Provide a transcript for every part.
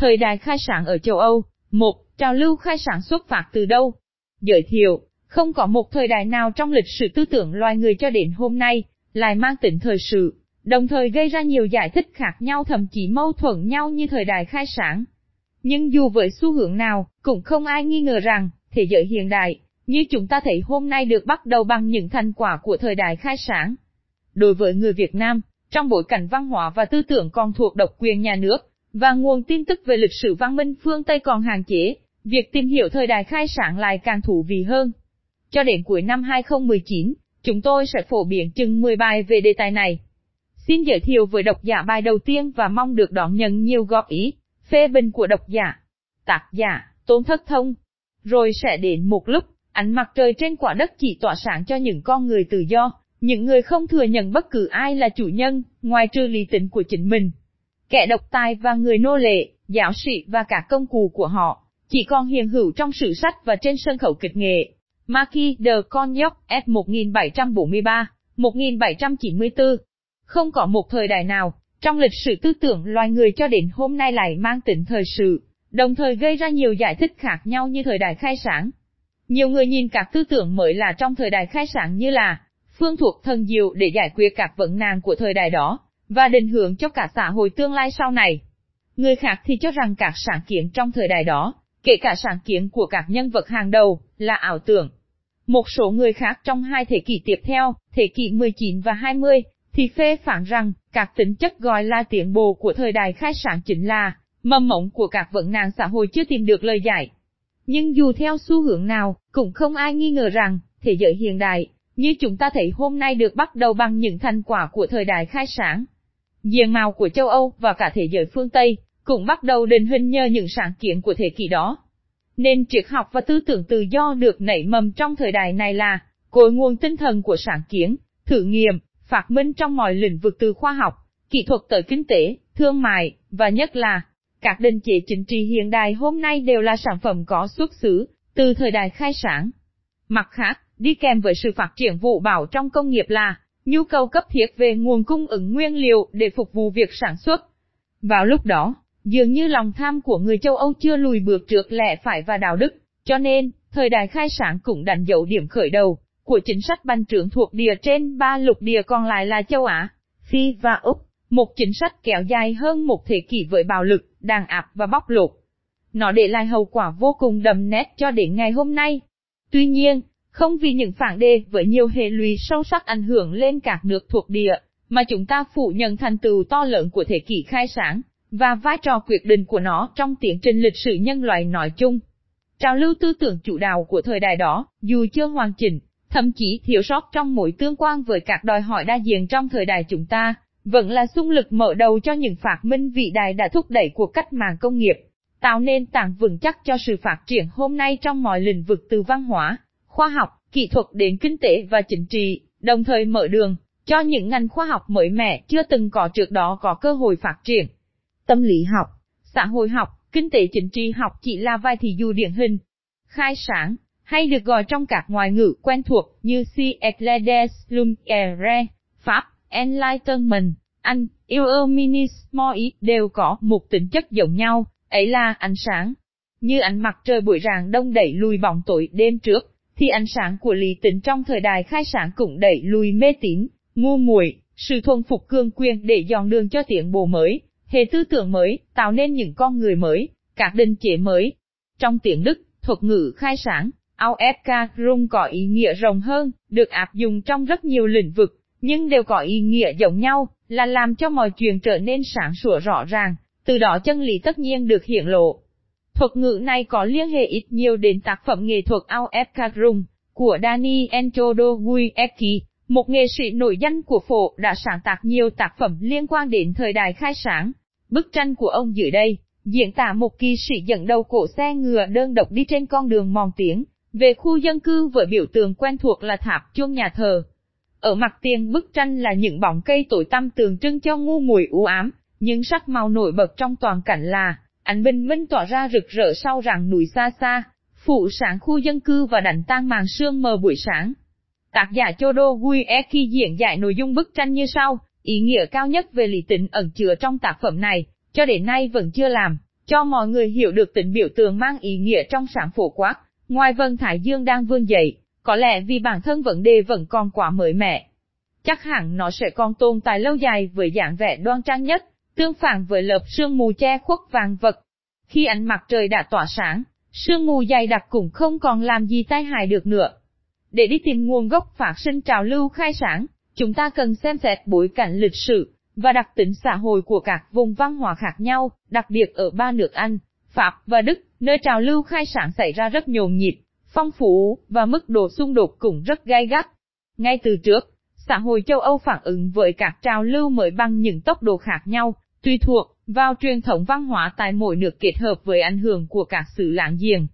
Thời đại khai sản ở châu Âu, một trào lưu khai sản xuất phát từ đâu? Giới thiệu, không có một thời đại nào trong lịch sử tư tưởng loài người cho đến hôm nay, lại mang tính thời sự, đồng thời gây ra nhiều giải thích khác nhau thậm chí mâu thuẫn nhau như thời đại khai sản. Nhưng dù với xu hướng nào, cũng không ai nghi ngờ rằng, thế giới hiện đại, như chúng ta thấy hôm nay được bắt đầu bằng những thành quả của thời đại khai sản. Đối với người Việt Nam, trong bối cảnh văn hóa và tư tưởng còn thuộc độc quyền nhà nước, và nguồn tin tức về lịch sử văn minh phương Tây còn hạn chế, việc tìm hiểu thời đại khai sản lại càng thú vị hơn. Cho đến cuối năm 2019, chúng tôi sẽ phổ biến chừng 10 bài về đề tài này. Xin giới thiệu với độc giả bài đầu tiên và mong được đón nhận nhiều góp ý, phê bình của độc giả. Tác giả, Tôn Thất Thông. Rồi sẽ đến một lúc, ánh mặt trời trên quả đất chỉ tỏa sáng cho những con người tự do, những người không thừa nhận bất cứ ai là chủ nhân, ngoài trừ lý tính của chính mình. Kẻ độc tài và người nô lệ, giáo sĩ và cả công cụ của họ, chỉ còn hiện hữu trong sử sách và trên sân khấu kịch nghệ. Marquis de Cognac S 1743, 1794. Không có một thời đại nào, trong lịch sử tư tưởng loài người cho đến hôm nay lại mang tính thời sự, đồng thời gây ra nhiều giải thích khác nhau như thời đại khai sáng. Nhiều người nhìn các tư tưởng mới là trong thời đại khai sáng như là phương thuộc thần diệu để giải quyết các vấn nạn của thời đại đó, và định hướng cho cả xã hội tương lai sau này. Người khác thì cho rằng các sáng kiến trong thời đại đó, kể cả sáng kiến của các nhân vật hàng đầu, là ảo tưởng. Một số người khác trong hai thế kỷ tiếp theo, thế kỷ 19 và 20, thì phê phán rằng, các tính chất gọi là tiến bộ của thời đại khai sản chính là, mầm mộng của các vấn nạn xã hội chưa tìm được lời giải. Nhưng dù theo xu hướng nào, cũng không ai nghi ngờ rằng, thế giới hiện đại, như chúng ta thấy hôm nay được bắt đầu bằng những thành quả của thời đại khai sáng. Diện mạo của châu Âu và cả thế giới phương Tây, cũng bắt đầu định hình nhờ những sáng kiến của thế kỷ đó. Nên triết học và tư tưởng tự do được nảy mầm trong thời đại này là cội nguồn tinh thần của sáng kiến, thử nghiệm, phát minh trong mọi lĩnh vực từ khoa học, kỹ thuật tới kinh tế, thương mại, và nhất là các định chế chính trị hiện đại hôm nay đều là sản phẩm có xuất xứ từ thời đại khai sáng. Mặt khác, đi kèm với sự phát triển vụ bảo trong công nghiệp là nhu cầu cấp thiết về nguồn cung ứng nguyên liệu để phục vụ việc sản xuất. Vào lúc đó, dường như lòng tham của người châu Âu chưa lùi bước trước lẽ phải và đạo đức, cho nên, thời đại khai sáng cũng đánh dấu điểm khởi đầu của chính sách bành trướng thuộc địa trên ba lục địa còn lại là châu Á, Phi và Úc, một chính sách kéo dài hơn một thế kỷ với bạo lực, đàn áp và bóc lột. Nó để lại hậu quả vô cùng đậm nét cho đến ngày hôm nay. Tuy nhiên, không vì những phản đề với nhiều hệ lụy sâu sắc ảnh hưởng lên các nước thuộc địa, mà chúng ta phủ nhận thành tựu to lớn của thế kỷ khai sáng, và vai trò quyết định của nó trong tiến trình lịch sử nhân loại nói chung. Trào lưu tư tưởng chủ đạo của thời đại đó, dù chưa hoàn chỉnh, thậm chí thiếu sót trong mối tương quan với các đòi hỏi đa diện trong thời đại chúng ta, vẫn là xung lực mở đầu cho những phát minh vĩ đại đã thúc đẩy cuộc cách mạng công nghiệp, tạo nên tảng vững chắc cho sự phát triển hôm nay trong mọi lĩnh vực từ văn hóa, khoa học, kỹ thuật đến kinh tế và chính trị, đồng thời mở đường cho những ngành khoa học mới mẻ chưa từng có trước đó có cơ hội phát triển. Tâm lý học, xã hội học, kinh tế chính trị học chỉ là vài thị dụ điển hình. Khai sáng, hay được gọi trong các ngoại ngữ quen thuộc như C. Eclades Lumiere, Pháp, Enlightenment, Anh, Illuminisme đều có một tính chất giống nhau, ấy là ánh sáng. Như ánh mặt trời buổi rạng đông đẩy lùi bóng tối đêm trước, thì ánh sáng của lý tính trong thời đại khai sáng cũng đẩy lùi mê tín, ngu muội, sự thuần phục cương quyền để dọn đường cho tiến bộ mới, hệ tư tưởng mới, tạo nên những con người mới, các định chế mới. Trong tiếng Đức, thuật ngữ khai sáng, Aufklärung có ý nghĩa rộng hơn, được áp dụng trong rất nhiều lĩnh vực, nhưng đều có ý nghĩa giống nhau, là làm cho mọi chuyện trở nên sáng sủa rõ ràng, từ đó chân lý tất nhiên được hiển lộ. Thuật ngữ này có liên hệ ít nhiều đến tác phẩm nghệ thuật Aufklärung của Daniel Chodorowski, một nghệ sĩ nổi danh của phổ đã sáng tác nhiều tác phẩm liên quan đến thời đại khai sáng. Bức tranh của ông dưới đây, diễn tả một kỳ sĩ dẫn đầu cổ xe ngựa đơn độc đi trên con đường mòn tiếng, về khu dân cư với biểu tượng quen thuộc là tháp chuông nhà thờ. Ở mặt tiền bức tranh là những bóng cây tối tăm tượng trưng cho ngu mùi u ám, những sắc màu nổi bật trong toàn cảnh là ánh bình minh tỏa ra rực rỡ sau rặng núi xa xa, phụ sáng khu dân cư và đánh tan màn sương mờ buổi sáng. Tác giả Chodo Guie khi diễn giải nội dung bức tranh như sau, ý nghĩa cao nhất về lý tính ẩn chứa trong tác phẩm này, cho đến nay vẫn chưa làm, cho mọi người hiểu được tính biểu tượng mang ý nghĩa trong sản phổ quát. Ngoài vân Thái Dương đang vươn dậy, có lẽ vì bản thân vấn đề vẫn còn quá mới mẻ. Chắc hẳn nó sẽ còn tồn tại lâu dài với dạng vẻ đoan trang nhất, tương phản với lớp sương mù che khuất vàng vật. Khi ánh mặt trời đã tỏa sáng, sương mù dày đặc cũng không còn làm gì tai hại được nữa. Để đi tìm nguồn gốc phát sinh trào lưu khai sáng, chúng ta cần xem xét bối cảnh lịch sử và đặc tính xã hội của các vùng văn hóa khác nhau, đặc biệt ở ba nước Anh, Pháp và Đức, nơi trào lưu khai sáng xảy ra rất nhộn nhịp, phong phú và mức độ xung đột cũng rất gai gắt. Ngay từ trước, xã hội châu Âu phản ứng với các trào lưu mới bằng những tốc độ khác nhau, tùy thuộc vào truyền thống văn hóa tại mỗi nước kết hợp với ảnh hưởng của các sự láng giềng.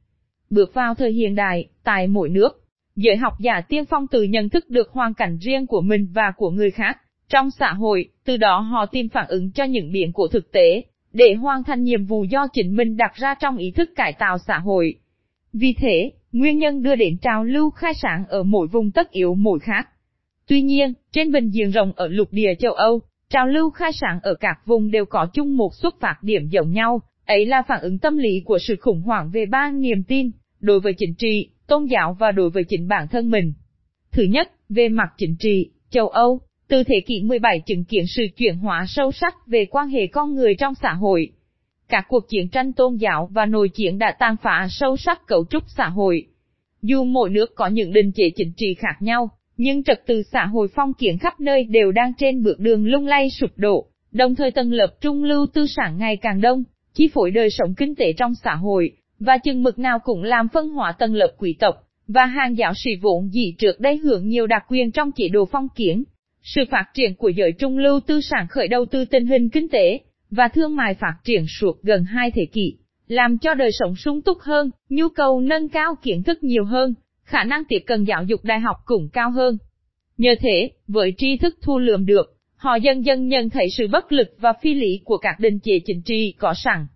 Bước vào thời hiện đại, tại mỗi nước, giới học giả tiên phong tự nhận thức được hoàn cảnh riêng của mình và của người khác trong xã hội, từ đó họ tìm phản ứng cho những biến của thực tế, để hoàn thành nhiệm vụ do chính mình đặt ra trong ý thức cải tạo xã hội. Vì thế, nguyên nhân đưa đến trào lưu khai sáng ở mỗi vùng tất yếu mỗi khác. Tuy nhiên, trên bình diện rộng ở lục địa châu Âu, trào lưu khai sản ở các vùng đều có chung một xuất phát điểm giống nhau, ấy là phản ứng tâm lý của sự khủng hoảng về ba niềm tin, đối với chính trị, tôn giáo và đối với chính bản thân mình. Thứ nhất, về mặt chính trị, châu Âu, từ thế kỷ 17 chứng kiến sự chuyển hóa sâu sắc về quan hệ con người trong xã hội. Các cuộc chiến tranh tôn giáo và nội chiến đã tàn phá sâu sắc cấu trúc xã hội. Dù mỗi nước có những định chế chính trị khác nhau, nhưng trật tự xã hội phong kiến khắp nơi đều đang trên bước đường lung lay sụp đổ, đồng thời tầng lớp trung lưu tư sản ngày càng đông, chi phối đời sống kinh tế trong xã hội, và chừng mực nào cũng làm phân hóa tầng lớp quý tộc, và hàng giáo sĩ vốn dĩ trước đây hưởng nhiều đặc quyền trong chế độ phong kiến. Sự phát triển của giới trung lưu tư sản khởi đầu từ tình hình kinh tế, và thương mại phát triển suốt gần hai thế kỷ, làm cho đời sống sung túc hơn, nhu cầu nâng cao kiến thức nhiều hơn, khả năng tiếp cận giáo dục đại học cũng cao hơn. Nhờ thế, với tri thức thu lượm được, họ dần dần nhận thấy sự bất lực và phi lý của các định chế chính trị có sẵn.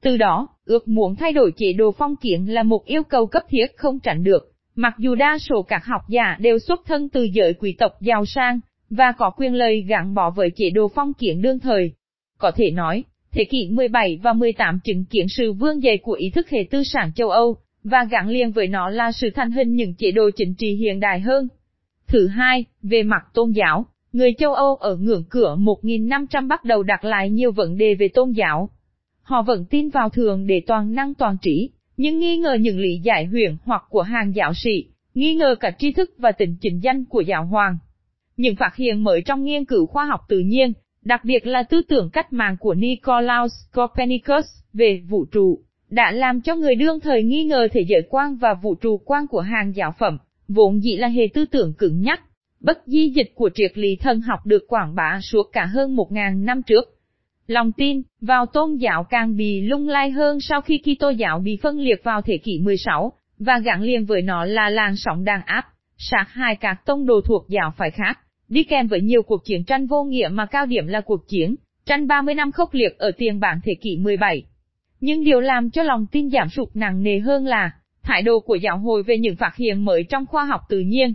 Từ đó, ước muốn thay đổi chế độ phong kiến là một yêu cầu cấp thiết không tránh được, mặc dù đa số các học giả đều xuất thân từ giới quý tộc giàu sang, và có quyền lợi gắn bó với chế độ phong kiến đương thời. Có thể nói, thế kỷ 17 và 18 chứng kiến sự vương dày của ý thức hệ tư sản châu Âu, và gắn liền với nó là sự thành hình những chế độ chính trị hiện đại hơn. Thứ hai, về mặt tôn giáo, người châu Âu ở ngưỡng cửa 1500 bắt đầu đặt lại nhiều vấn đề về tôn giáo. Họ vẫn tin vào thường để toàn năng toàn trí, nhưng nghi ngờ những lý giải huyền hoặc của hàng giáo sĩ, nghi ngờ cả tri thức và tình chính danh của giáo hoàng. Những phát hiện mới trong nghiên cứu khoa học tự nhiên, đặc biệt là tư tưởng cách mạng của Nicolaus Copernicus về vũ trụ, đã làm cho người đương thời nghi ngờ thế giới quan và vũ trụ quan của hàng giáo phẩm, vốn dĩ là hệ tư tưởng cứng nhắc. Bất di dịch của triệt lý thần học được quảng bá suốt cả hơn một ngàn năm trước. Lòng tin vào tôn giáo càng bị lung lay hơn sau khi Kitô giáo bị phân liệt vào thế kỷ 16, và gắn liền với nó là làn sóng đàn áp, sát hai các tông đồ thuộc giáo phải khác, đi kèm với nhiều cuộc chiến tranh vô nghĩa mà cao điểm là cuộc chiến, tranh 30 năm khốc liệt ở tiền bảng thế kỷ 17. Nhưng điều làm cho lòng tin giảm sụt nặng nề hơn là, thái độ của giáo hội về những phát hiện mới trong khoa học tự nhiên.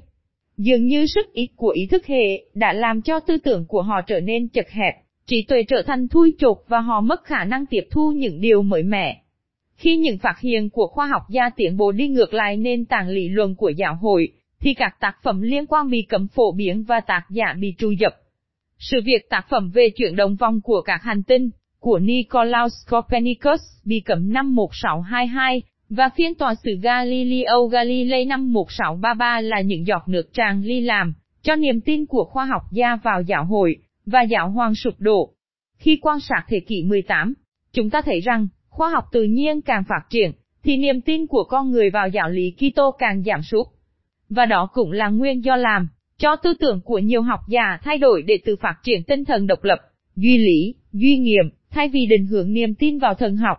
Dường như sức ít của ý thức hệ đã làm cho tư tưởng của họ trở nên chật hẹp, trí tuệ trở thành thui chột và họ mất khả năng tiếp thu những điều mới mẻ. Khi những phát hiện của khoa học gia tiến bộ đi ngược lại nền tảng lý luận của giáo hội, thì các tác phẩm liên quan bị cấm phổ biến và tác giả bị tru dập. Sự việc tác phẩm về chuyển động vòng của các hành tinh, của Nicolaus Copernicus bị cấm năm 1622, và phiên tòa xử Galileo Galilei năm 1633 là những giọt nước tràn ly làm, cho niềm tin của khoa học gia vào giáo hội, và giáo hoàng sụp đổ. Khi quan sát thế kỷ 18, chúng ta thấy rằng, khoa học tự nhiên càng phát triển, thì niềm tin của con người vào giáo lý Kitô càng giảm sút. Và đó cũng là nguyên do làm, cho tư tưởng của nhiều học giả thay đổi để từ phát triển tinh thần độc lập, duy lý, duy nghiệm, thay vì định hướng niềm tin vào thần học.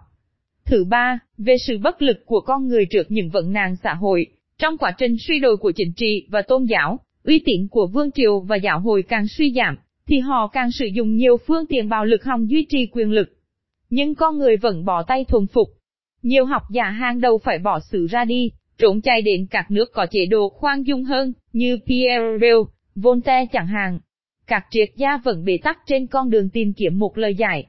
Thứ ba, về sự bất lực của con người trước những vận nạn xã hội, trong quá trình suy đồi của chính trị và tôn giáo, uy tín của vương triều và giáo hội càng suy giảm, thì họ càng sử dụng nhiều phương tiện bạo lực hòng duy trì quyền lực. Nhưng con người vẫn bỏ tay thuần phục. Nhiều học giả hàng đầu phải bỏ sự ra đi, trốn chạy đến các nước có chế độ khoan dung hơn, như Pierre Bell, Voltaire chẳng hạn. Các triết gia vẫn bị tắc trên con đường tìm kiếm một lời giải.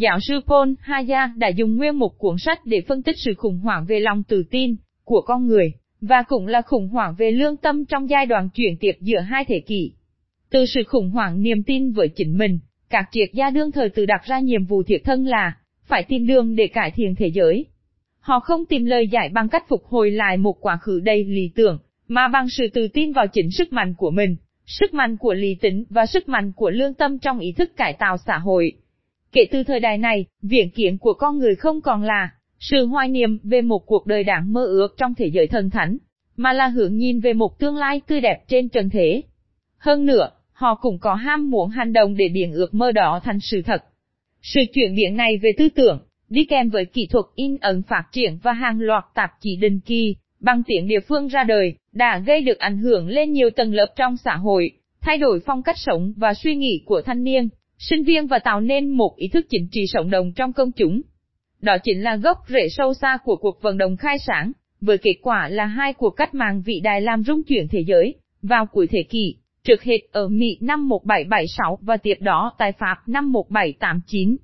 Giáo sư Paul Haya đã dùng nguyên một cuốn sách để phân tích sự khủng hoảng về lòng tự tin của con người, và cũng là khủng hoảng về lương tâm trong giai đoạn chuyển tiếp giữa hai thế kỷ. Từ sự khủng hoảng niềm tin với chính mình, các triết gia đương thời tự đặt ra nhiệm vụ thiệt thân là phải tìm đường để cải thiện thế giới. Họ không tìm lời giải bằng cách phục hồi lại một quá khứ đầy lý tưởng, mà bằng sự tự tin vào chính sức mạnh của mình, sức mạnh của lý tính và sức mạnh của lương tâm trong ý thức cải tạo xã hội. Kể từ thời đại này, viễn kiến của con người không còn là sự hoài niệm về một cuộc đời đáng mơ ước trong thế giới thần thánh, mà là hướng nhìn về một tương lai tươi đẹp trên trần thế. Hơn nữa, họ cũng có ham muốn hành động để biến ước mơ đó thành sự thật. Sự chuyển biến này về tư tưởng, đi kèm với kỹ thuật in ấn phát triển và hàng loạt tạp chí định kỳ, bằng tiếng địa phương ra đời, đã gây được ảnh hưởng lên nhiều tầng lớp trong xã hội, thay đổi phong cách sống và suy nghĩ của thanh niên, sinh viên và tạo nên một ý thức chính trị cộng đồng trong công chúng. Đó chính là gốc rễ sâu xa của cuộc vận động khai sáng, với kết quả là hai cuộc cách mạng vĩ đại làm rung chuyển thế giới, vào cuối thế kỷ, trước hết ở Mỹ năm 1776 và tiếp đó tại Pháp năm 1789.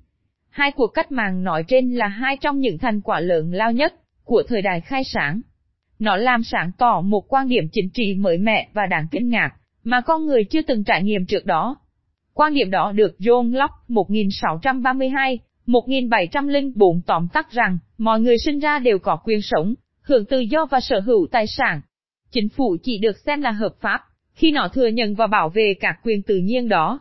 Hai cuộc cách mạng nói trên là hai trong những thành quả lớn lao nhất của thời đại khai sáng. Nó làm sáng tỏ một quan điểm chính trị mới mẻ và đáng kinh ngạc, mà con người chưa từng trải nghiệm trước đó. Quan điểm đó được John Locke 1632, 1704 tóm tắt rằng, mọi người sinh ra đều có quyền sống, hưởng tự do và sở hữu tài sản. Chính phủ chỉ được xem là hợp pháp, khi nó thừa nhận và bảo vệ các quyền tự nhiên đó.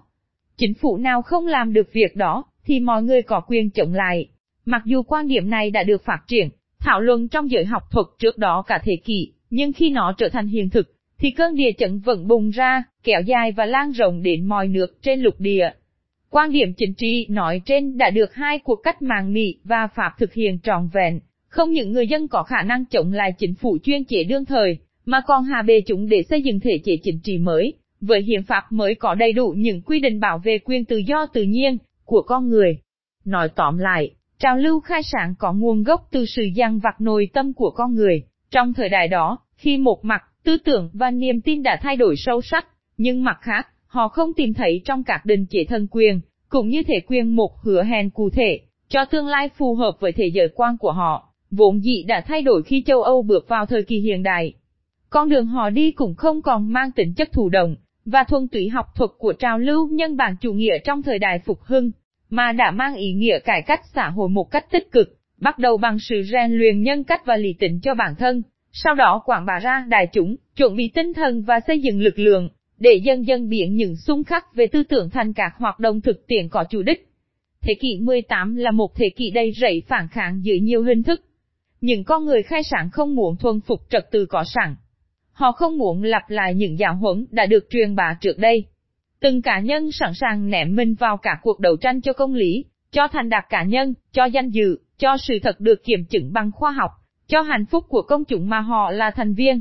Chính phủ nào không làm được việc đó, thì mọi người có quyền chống lại. Mặc dù quan điểm này đã được phát triển, thảo luận trong giới học thuật trước đó cả thế kỷ, nhưng khi nó trở thành hiện thực, thì cơn địa chấn vẫn bùng ra, kéo dài và lan rộng đến mọi nước trên lục địa. Quan điểm chính trị nói trên đã được hai cuộc cách mạng Mỹ và Pháp thực hiện trọn vẹn, không những người dân có khả năng chống lại chính phủ chuyên chế đương thời, mà còn hạ bề chúng để xây dựng thể chế chính trị mới, với hiến pháp mới có đầy đủ những quy định bảo vệ quyền tự do tự nhiên của con người. Nói tóm lại, trào lưu khai sáng có nguồn gốc từ sự dằn vặt nội tâm của con người. Trong thời đại đó, khi một mặt, tư tưởng và niềm tin đã thay đổi sâu sắc, nhưng mặt khác, họ không tìm thấy trong các định chế thân quyền, cũng như thể quyền một hứa hẹn cụ thể, cho tương lai phù hợp với thế giới quan của họ, vốn dĩ đã thay đổi khi châu Âu bước vào thời kỳ hiện đại. Con đường họ đi cũng không còn mang tính chất thụ động, và thuần túy học thuật của trào lưu nhân bản chủ nghĩa trong thời đại phục hưng, mà đã mang ý nghĩa cải cách xã hội một cách tích cực, bắt đầu bằng sự rèn luyện nhân cách và lý tính cho bản thân, sau đó quảng bá ra đại chúng, chuẩn bị tinh thần và xây dựng lực lượng, để dân dân biển những xung khắc về tư tưởng thành các hoạt động thực tiễn có chủ đích. Thế kỷ 18 là một thế kỷ đầy rẫy phản kháng dưới nhiều hình thức. Những con người khai sáng không muốn thuần phục trật tự có sẵn. Họ không muốn lặp lại những giáo huấn đã được truyền bá trước đây. Từng cá nhân sẵn sàng ném mình vào cả cuộc đấu tranh cho công lý, cho thành đạt cá nhân, cho danh dự, cho sự thật được kiểm chứng bằng khoa học, cho hạnh phúc của công chúng mà họ là thành viên.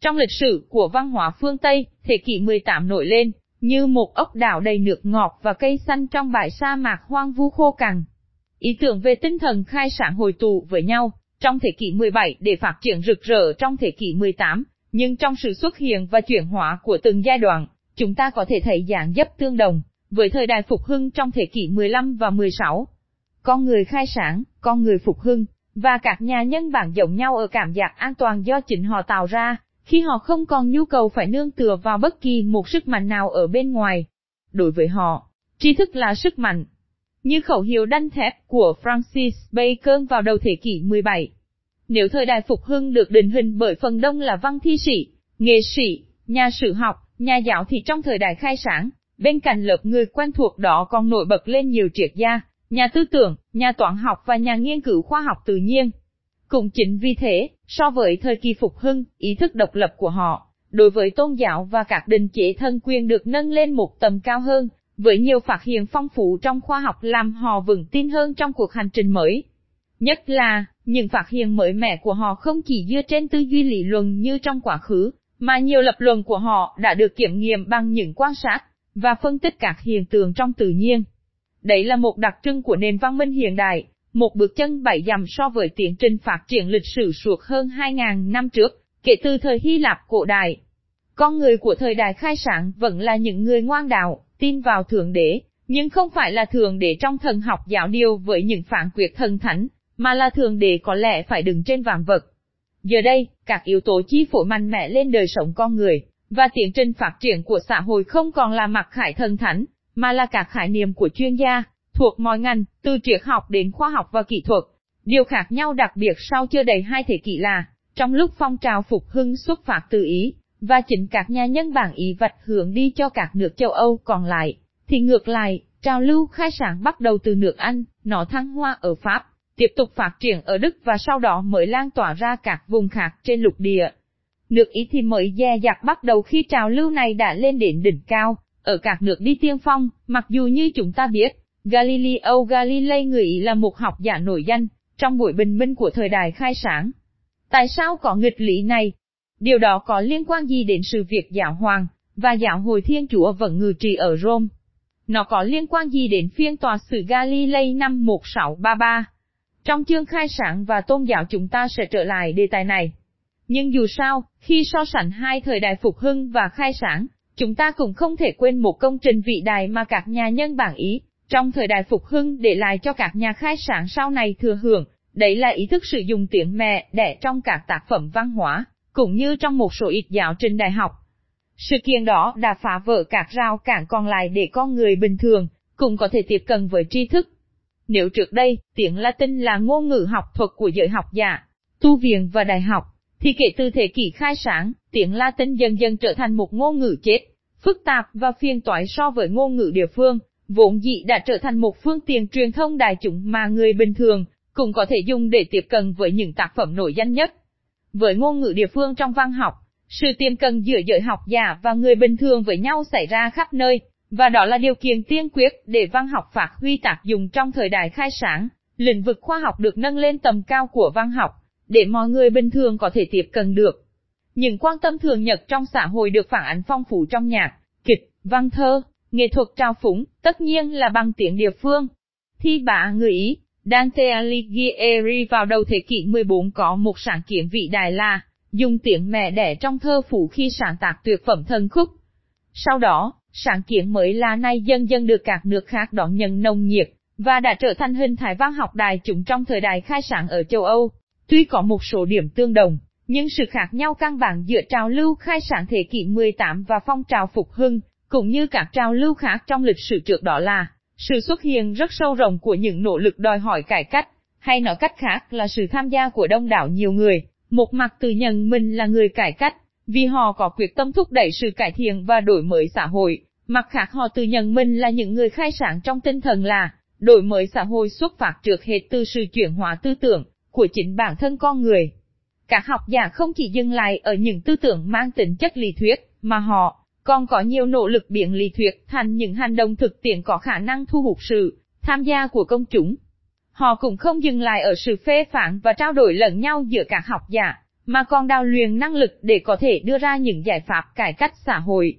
Trong lịch sử của văn hóa phương Tây, thế kỷ 18 nổi lên, như một ốc đảo đầy nước ngọt và cây xanh trong bãi sa mạc hoang vu khô cằn. Ý tưởng về tinh thần khai sáng hồi tụ với nhau, trong thế kỷ 17 để phát triển rực rỡ trong thế kỷ 18, nhưng trong sự xuất hiện và chuyển hóa của từng giai đoạn, chúng ta có thể thấy dạng dấp tương đồng, với thời đại phục hưng trong thế kỷ 15 và 16. Con người khai sáng, con người phục hưng, và các nhà nhân bản giống nhau ở cảm giác an toàn do chính họ tạo ra, khi họ không còn nhu cầu phải nương tựa vào bất kỳ một sức mạnh nào ở bên ngoài. Đối với họ, tri thức là sức mạnh. Như khẩu hiệu đanh thép của Francis Bacon vào đầu thế kỷ 17. Nếu thời đại phục hưng được định hình bởi phần đông là văn thi sĩ, nghệ sĩ, nhà sử học, nhà giáo thì trong thời đại khai sáng, bên cạnh lớp người quen thuộc đó còn nổi bật lên nhiều triết gia, nhà tư tưởng, nhà toán học và nhà nghiên cứu khoa học tự nhiên. Cũng chính vì thế, so với thời kỳ phục hưng, ý thức độc lập của họ, đối với tôn giáo và các định chế thân quyền được nâng lên một tầm cao hơn, với nhiều phát hiện phong phú trong khoa học làm họ vững tin hơn trong cuộc hành trình mới. Nhất là, những phát hiện mới mẻ của họ không chỉ dựa trên tư duy lý luận như trong quá khứ, mà nhiều lập luận của họ đã được kiểm nghiệm bằng những quan sát và phân tích các hiện tượng trong tự nhiên. Đấy là một đặc trưng của nền văn minh hiện đại, một bước chân bảy dặm so với tiến trình phát triển lịch sử suốt hơn 2.000 năm trước, kể từ thời Hy Lạp cổ đại. Con người của thời đại khai sáng vẫn là những người ngoan đạo, tin vào Thượng Đế, nhưng không phải là thượng đế trong thần học giáo điều với những phản quyết thần thánh, mà là thượng đế có lẽ phải đứng trên vạn vật. Giờ đây, các yếu tố chi phối mạnh mẽ lên đời sống con người, và tiến trình phát triển của xã hội không còn là mặc khải thần thánh, mà là các khái niệm của chuyên gia, thuộc mọi ngành, từ triết học đến khoa học và kỹ thuật. Điều khác nhau đặc biệt sau chưa đầy hai thế kỷ là, trong lúc phong trào phục hưng xuất phát từ Ý, và chính các nhà nhân bản Ý vạch hướng đi cho các nước châu Âu còn lại, thì ngược lại, trào lưu khai sáng bắt đầu từ nước Anh, nó thăng hoa ở Pháp, tiếp tục phát triển ở Đức và sau đó mới lan tỏa ra các vùng khác trên lục địa. Nước Ý thì mới dè dặt bắt đầu khi trào lưu này đã lên đến đỉnh cao, ở các nước đi tiên phong, mặc dù như chúng ta biết, Galileo Galilei người Ý là một học giả nổi danh, trong buổi bình minh của thời đại khai sáng. Tại sao có nghịch lý này? Điều đó có liên quan gì đến sự việc giáo hoàng, và giáo hồi thiên chúa vẫn ngự trị ở Rome? Nó có liên quan gì đến phiên tòa xử Galilei năm 1633? Trong chương khai sáng và tôn giáo chúng ta sẽ trở lại đề tài này. Nhưng dù sao, khi so sánh hai thời đại phục hưng và khai sáng, chúng ta cũng không thể quên một công trình vĩ đại mà các nhà nhân bản Ý, trong thời đại phục hưng để lại cho các nhà khai sáng sau này thừa hưởng, đấy là ý thức sử dụng tiếng mẹ đẻ trong các tác phẩm văn hóa, cũng như trong một số ít giáo trình đại học. Sự kiện đó đã phá vỡ các rào cản còn lại để con người bình thường, cũng có thể tiếp cận với tri thức. Nếu trước đây, tiếng Latin là ngôn ngữ học thuật của giới học giả, tu viện và đại học, thì kể từ thế kỷ khai sáng, tiếng Latin dần dần trở thành một ngôn ngữ chết, phức tạp và phiên toái so với ngôn ngữ địa phương, vốn dĩ đã trở thành một phương tiện truyền thông đại chúng mà người bình thường cũng có thể dùng để tiếp cận với những tác phẩm nổi danh nhất. Với ngôn ngữ địa phương trong văn học, sự tiềm cận giữa giới học giả và người bình thường với nhau xảy ra khắp nơi, và đó là điều kiện tiên quyết để văn học phát huy tác dụng trong thời đại khai sáng. Lĩnh vực khoa học được nâng lên tầm cao của văn học, để mọi người bình thường có thể tiếp cận được. Những quan tâm thường nhật trong xã hội được phản ánh phong phú trong nhạc, kịch, văn thơ, nghệ thuật trao phúng, tất nhiên là bằng tiếng địa phương. Thi bà người Ý, Dante Alighieri vào đầu thế kỷ 14 có một sáng kiến vĩ đại là, dùng tiếng mẹ đẻ trong thơ phủ khi sáng tác tuyệt phẩm thần khúc. Sau đó, sáng kiến mới là nay dần dần được các nước khác đón nhận nồng nhiệt, và đã trở thành hình thái văn học đại chúng trong thời đại khai sáng ở châu Âu. Tuy có một số điểm tương đồng, nhưng sự khác nhau căn bản giữa trào lưu khai sản thế kỷ 18 và phong trào phục hưng, cũng như các trào lưu khác trong lịch sử trước đó là sự xuất hiện rất sâu rộng của những nỗ lực đòi hỏi cải cách, hay nói cách khác là sự tham gia của đông đảo nhiều người, một mặt tự nhận mình là người cải cách, vì họ có quyết tâm thúc đẩy sự cải thiện và đổi mới xã hội, mặt khác họ tự nhận mình là những người khai sáng trong tinh thần là đổi mới xã hội xuất phát trước hết từ sự chuyển hóa tư tưởng của chính bản thân con người. Các học giả không chỉ dừng lại ở những tư tưởng mang tính chất lý thuyết, mà họ còn có nhiều nỗ lực biến lý thuyết thành những hành động thực tiễn có khả năng thu hút sự tham gia của công chúng. Họ cũng không dừng lại ở sự phê phán và trao đổi lẫn nhau giữa các học giả, mà còn đào luyện năng lực để có thể đưa ra những giải pháp cải cách xã hội.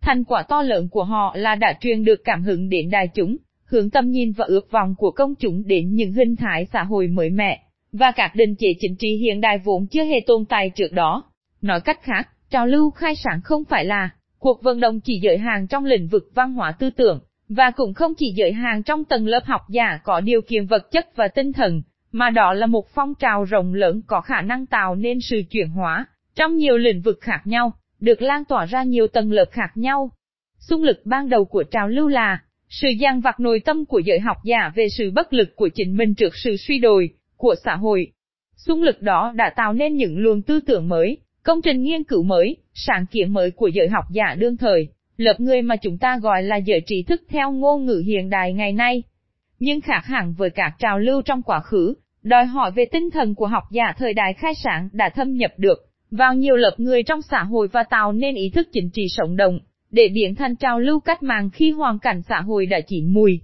Thành quả to lớn của họ là đã truyền được cảm hứng đến đại chúng, hướng tâm nhìn và ước vọng của công chúng đến những hình thái xã hội mới mẻ, và các định chế chính trị hiện đại vốn chưa hề tồn tại trước đó. Nói cách khác, trào lưu khai sáng không phải là Cuộc vận động chỉ giới hạn trong lĩnh vực văn hóa tư tưởng, và cũng không chỉ giới hạn trong tầng lớp học giả có điều kiện vật chất và tinh thần, mà đó là một phong trào rộng lớn có khả năng tạo nên sự chuyển hóa, trong nhiều lĩnh vực khác nhau, được lan tỏa ra nhiều tầng lớp khác nhau. Xung lực ban đầu của trào lưu là, sự gian vặt nội tâm của giới học giả về sự bất lực của chính mình trước sự suy đồi, của xã hội. Xung lực đó đã tạo nên những luồng tư tưởng mới, Công trình nghiên cứu mới, sáng kiến mới của giới học giả đương thời, lớp người mà chúng ta gọi là giới trí thức theo ngôn ngữ hiện đại ngày nay. Nhưng khác hẳn với các trào lưu trong quá khứ, đòi hỏi về tinh thần của học giả thời đại khai sáng đã thâm nhập được vào nhiều lớp người trong xã hội và tạo nên ý thức chính trị sống động, để biến thành trào lưu cách mạng khi hoàn cảnh xã hội đã chín mùi.